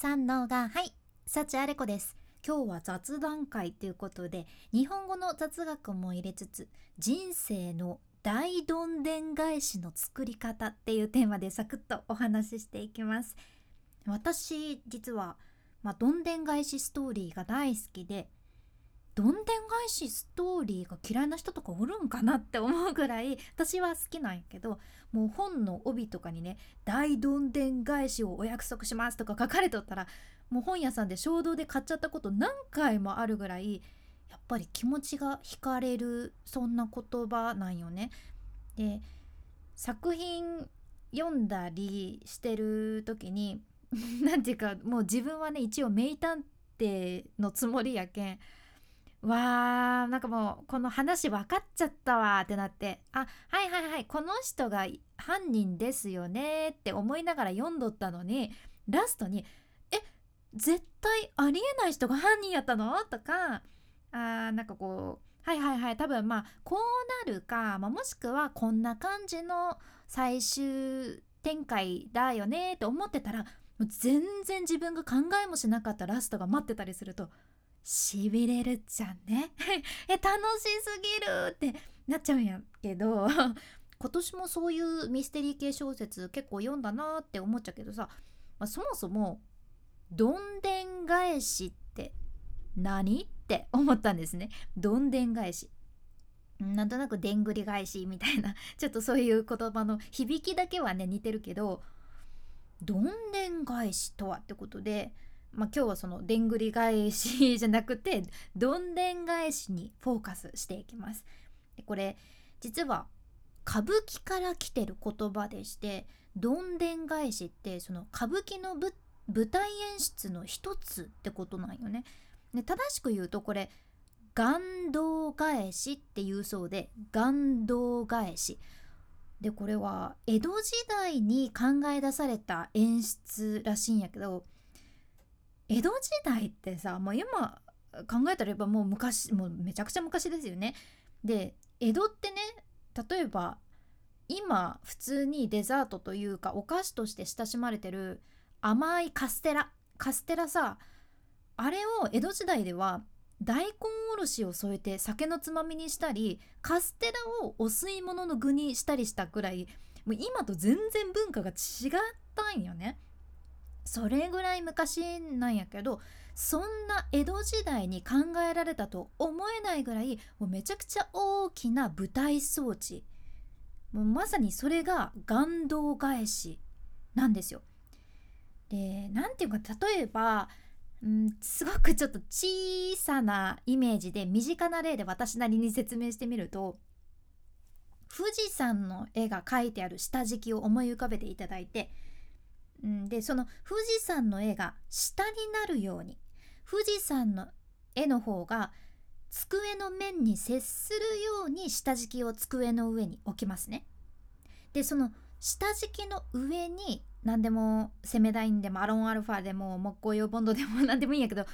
三のがはい。幸あれ子です。今日は雑談会ということで日本語の雑学も入れつつ人生の大どんでん返しの作り方っていうテーマでサクッとお話ししていきます。私実はまあ、どんでん返しストーリーが大好きでどんでん返しストーリーが嫌いな人とかおるんかなって思うぐらい私は好きなんやけどもう本の帯とかにね「大どんでん返しをお約束します」とか書かれとったらもう本屋さんで衝動で買っちゃったこと何回もあるぐらいやっぱり気持ちが惹かれるそんな言葉なんよね。で作品読んだりしてる時に 何ていうかもう自分はね一応名探偵のつもりやけんわーなんかもうこの話分かっちゃったわってなってあはいはいはいこの人が犯人ですよねって思いながら読んどったのにラストに「え絶対ありえない人が犯人やったの?」とかあーなんかこうはいはいはい多分まあこうなるか、まあ、もしくはこんな感じの最終展開だよねって思ってたらもう全然自分が考えもしなかったラストが待ってたりするとしびれるじゃんね。え楽しすぎるってなっちゃうんやけど 今年もそういうミステリー系小説結構読んだなって思っちゃうけどさ、まあ、そもそもどんでん返しって何って思ったんですね。どんでん返し。なんとなくでんぐり返しみたいな ちょっとそういう言葉の響きだけはね似てるけどどんでん返しとはってことでまあ、今日はそのでんぐり返しじゃなくてどんでん返しにフォーカスしていきます。でこれ実は歌舞伎から来てる言葉でしてどんでん返しってその歌舞伎の舞台演出の一つってことなんよね。で正しく言うとこれ眼道返しっていうそうで眼道返しでこれは江戸時代に考え出された演出らしいんやけど江戸時代ってさもう今考えたらやっぱもう昔もうめちゃくちゃ昔ですよね。で江戸ってね例えば今普通にデザートというかお菓子として親しまれてる甘いカステラカステラさあれを江戸時代では大根おろしを添えて酒のつまみにしたりカステラをお吸い物の具にしたりしたくらいもう今と全然文化が違ったんよね。それぐらい昔なんやけどそんな江戸時代に考えられたと思えないぐらいもうめちゃくちゃ大きな舞台装置もうまさにそれが眼道返しなんですよ。で何て言うか例えばうんすごくちょっと小さなイメージで身近な例で私なりに説明してみると富士山の絵が描いてある下敷きを思い浮かべていただいてうん、でその富士山の絵が下になるように富士山の絵の方が机の面に接するように下敷きを机の上に置きますね。でその下敷きの上に何でもセメダインでもアロンアルファでも木工用ボンドでも何でもいいんやけど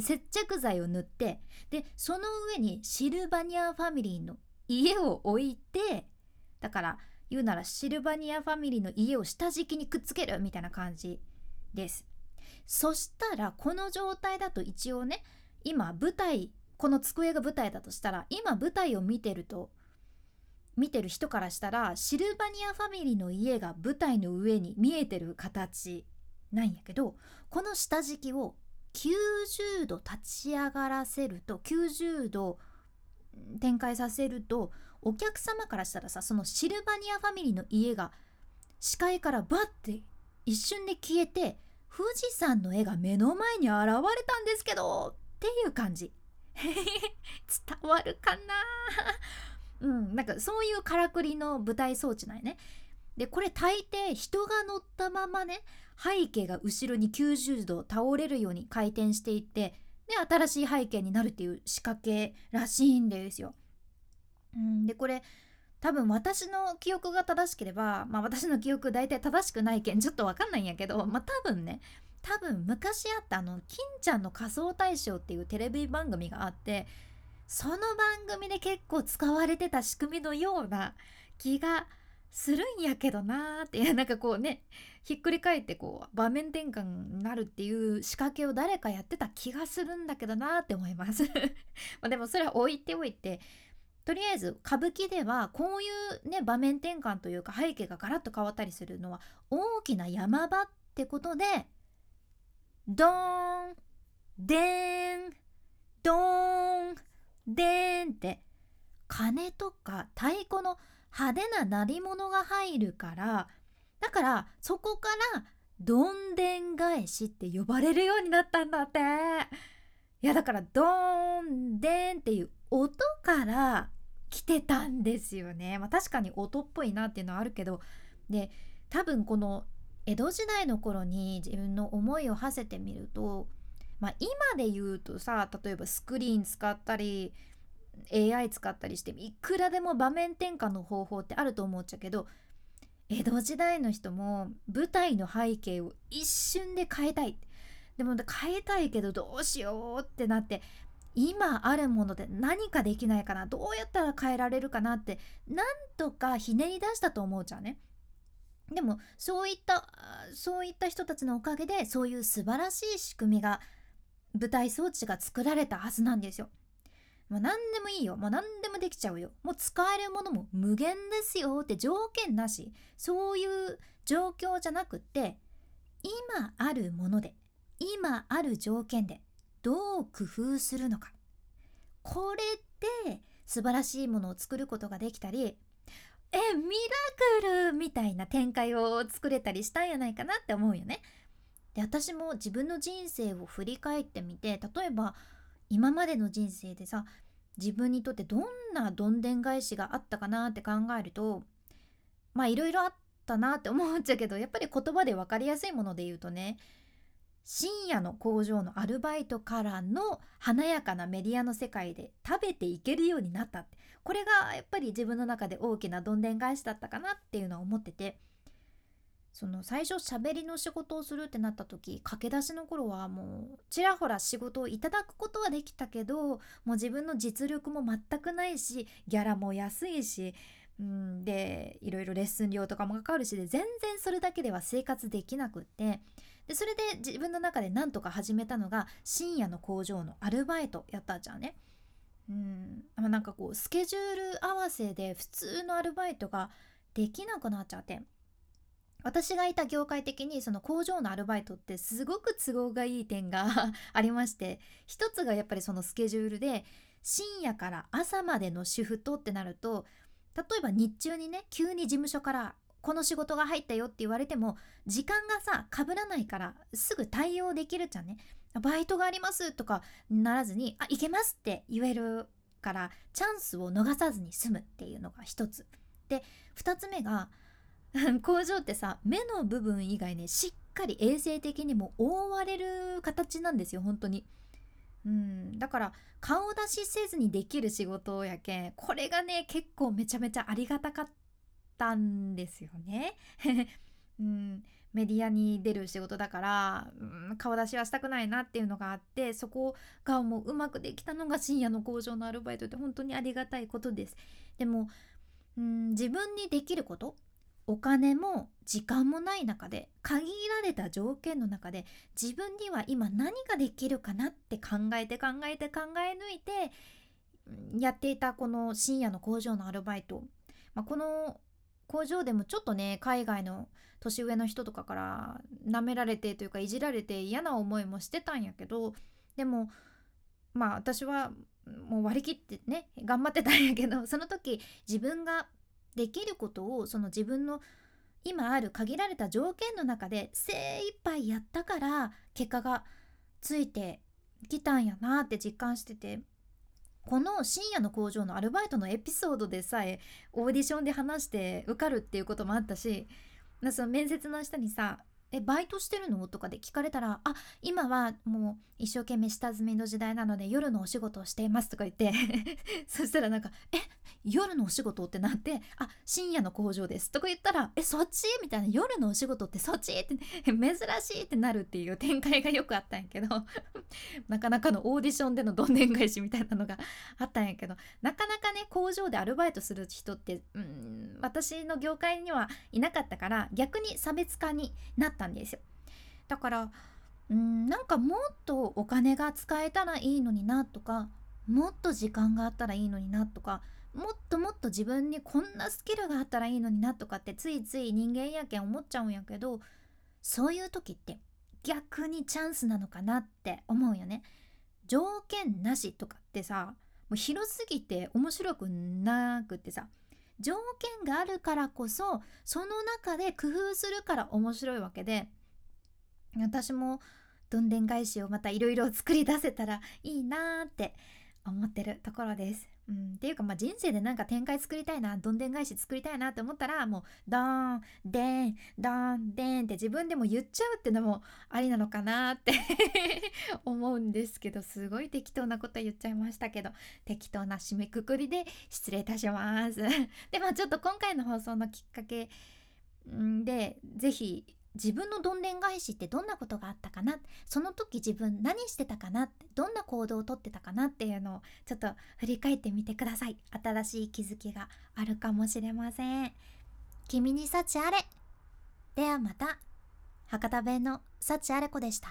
接着剤を塗ってでその上にシルバニアファミリーの家を置いてだから言うならシルバニアファミリーの家を下敷きにくっつけるみたいな感じです。そしたらこの状態だと一応ね今舞台この机が舞台だとしたら今舞台を見てると見てる人からしたらシルバニアファミリーの家が舞台の上に見えてる形なんやけどこの下敷きを90度立ち上がらせると90度展開させるとお客様からしたらさそのシルバニアファミリーの家が視界からバッて一瞬で消えて富士山の絵が目の前に現れたんですけどっていう感じ。伝わるかな？うんなんかそういうからくりの舞台装置なんやね。でこれ大抵人が乗ったままね背景が後ろに90度倒れるように回転していってで新しい背景になるっていう仕掛けらしいんですよ。うん、でこれ多分私の記憶が正しければまあ私の記憶大体正しくないけんちょっと分かんないんやけどまあ多分ね多分昔あったあの「金ちゃんの仮装大賞」っていうテレビ番組があってその番組で結構使われてた仕組みのような気がするんやけどなーっていやなんかこうねひっくり返ってこう場面転換になるっていう仕掛けを誰かやってた気がするんだけどなーって思います。までもそれは置いておいてとりあえず歌舞伎ではこういうね場面転換というか背景がガラッと変わったりするのは大きな山場ってことでドーンデーンドーンデーンって鐘とか太鼓の派手な鳴り物が入るからだからそこからどんでん返しって呼ばれるようになったんだって。いやだからドーンデンっていう音から来てたんですよね。まあ、確かに音っぽいなっていうのはあるけどで多分この江戸時代の頃に自分の思いを馳せてみると、まあ、今で言うとさ例えばスクリーン使ったり AI 使ったりしていくらでも場面転換の方法ってあると思っちゃうけど江戸時代の人も舞台の背景を一瞬で変えたいでも変えたいけどどうしようってなって今あるもので何かできないかなどうやったら変えられるかなってなんとかひねり出したと思うじゃんね。でもそういったそういった人たちのおかげでそういう素晴らしい仕組みが舞台装置が作られたはずなんですよ。もう何でもいいよ。もう何でもできちゃうよ。もう使えるものも無限ですよって条件なし。そういう状況じゃなくって今あるもので今ある条件でどう工夫するのかこれで素晴らしいものを作ることができたりえミラクルみたいな展開を作れたりしたんやないかなって思うよね。で私も自分の人生を振り返ってみて例えば今までの人生でさ自分にとってどんなどんでん返しがあったかなって考えるとまあいろいろあったなって思っちゃうけどやっぱり言葉で分かりやすいもので言うとね深夜の工場のアルバイトからの華やかなメディアの世界で食べていけるようになったって。これがやっぱり自分の中で大きなどんでん返しだったかなっていうのは思ってて。その最初喋りの仕事をするってなった時駆け出しの頃はもうちらほら仕事をいただくことはできたけどもう自分の実力も全くないしギャラも安いしうんでいろいろレッスン料とかもかかるしで全然それだけでは生活できなくって。でそれで自分の中で何とか始めたのが深夜の工場のアルバイトやったじゃんね。うんなんかこうスケジュール合わせで普通のアルバイトができなくなっちゃって私がいた業界的にその工場のアルバイトってすごく都合がいい点が ありまして一つがやっぱりそのスケジュールで深夜から朝までのシフトってなると例えば日中にね急に事務所からこの仕事が入ったよって言われても時間がさ被らないからすぐ対応できるじゃんね。バイトがありますとかならずにあ行けますって言えるからチャンスを逃さずに済むっていうのが一つ。で二つ目が工場ってさ目の部分以外ねしっかり衛生的にも覆われる形なんですよ本当に。うんだから顔出しせずにできる仕事やけんこれがね結構めちゃめちゃありがたかったんですよね。うん、メディアに出る仕事だから、うん、顔出しはしたくないなっていうのがあってそこがもううまくできたのが深夜の工場のアルバイトって本当にありがたいことです。でも、うん、自分にできることお金も時間もない中で限られた条件の中で自分には今何ができるかなって考えて考えて考え抜いてやっていたこの深夜の工場のアルバイト、まあ、この工場でもちょっとね海外の年上の人とかから舐められてというかいじられて嫌な思いもしてたんやけどでもまあ私はもう割り切ってね頑張ってたんやけど その時自分ができることをその自分の今ある限られた条件の中で精一杯やったから結果がついてきたんやなって実感しててこの深夜の工場のアルバイトのエピソードでさえオーディションで話して受かるっていうこともあったしその面接の人にさえバイトしてるの?」とかで聞かれたら「あ今はもう一生懸命下積みの時代なので夜のお仕事をしています」とか言って そしたらなんか「え夜のお仕事?」ってなって「あ深夜の工場です」とか言ったら「えそっち?」みたいな「夜のお仕事ってそっち?」って 珍しいってなるっていう展開がよくあったんやけど なかなかのオーディションでのどんでん返しみたいなのがあったんやけどなかなかね工場でアルバイトする人ってうん私の業界にはいなかったから逆に差別化になったんですよだからうんなんかもっとお金が使えたらいいのになとかもっと時間があったらいいのになとかもっともっと自分にこんなスキルがあったらいいのになとかってついつい人間やけん思っちゃうんやけどそういう時って逆にチャンスなのかなって思うよね。条件なしとかってさもう広すぎて面白くなくってさ条件があるからこそその中で工夫するから面白いわけで。私もどんでん返しをまたいろいろ作り出せたらいいなーって思ってるところです。うん、っていうかまあ人生でなんか展開作りたいなどんでん返し作りたいなって思ったらもうドーンデンドーンデンって自分でも言っちゃうってのもありなのかなって 思うんですけどすごい適当なこと言っちゃいましたけど適当な締めくくりで失礼いたします でまあちょっと今回の放送のきっかけで是非自分のどんでん返しってどんなことがあったかな？その時自分何してたかなどんな行動をとってたかなっていうのをちょっと振り返ってみてください。新しい気づきがあるかもしれません。君に幸あれ。ではまた。博多弁の幸あれ子でした。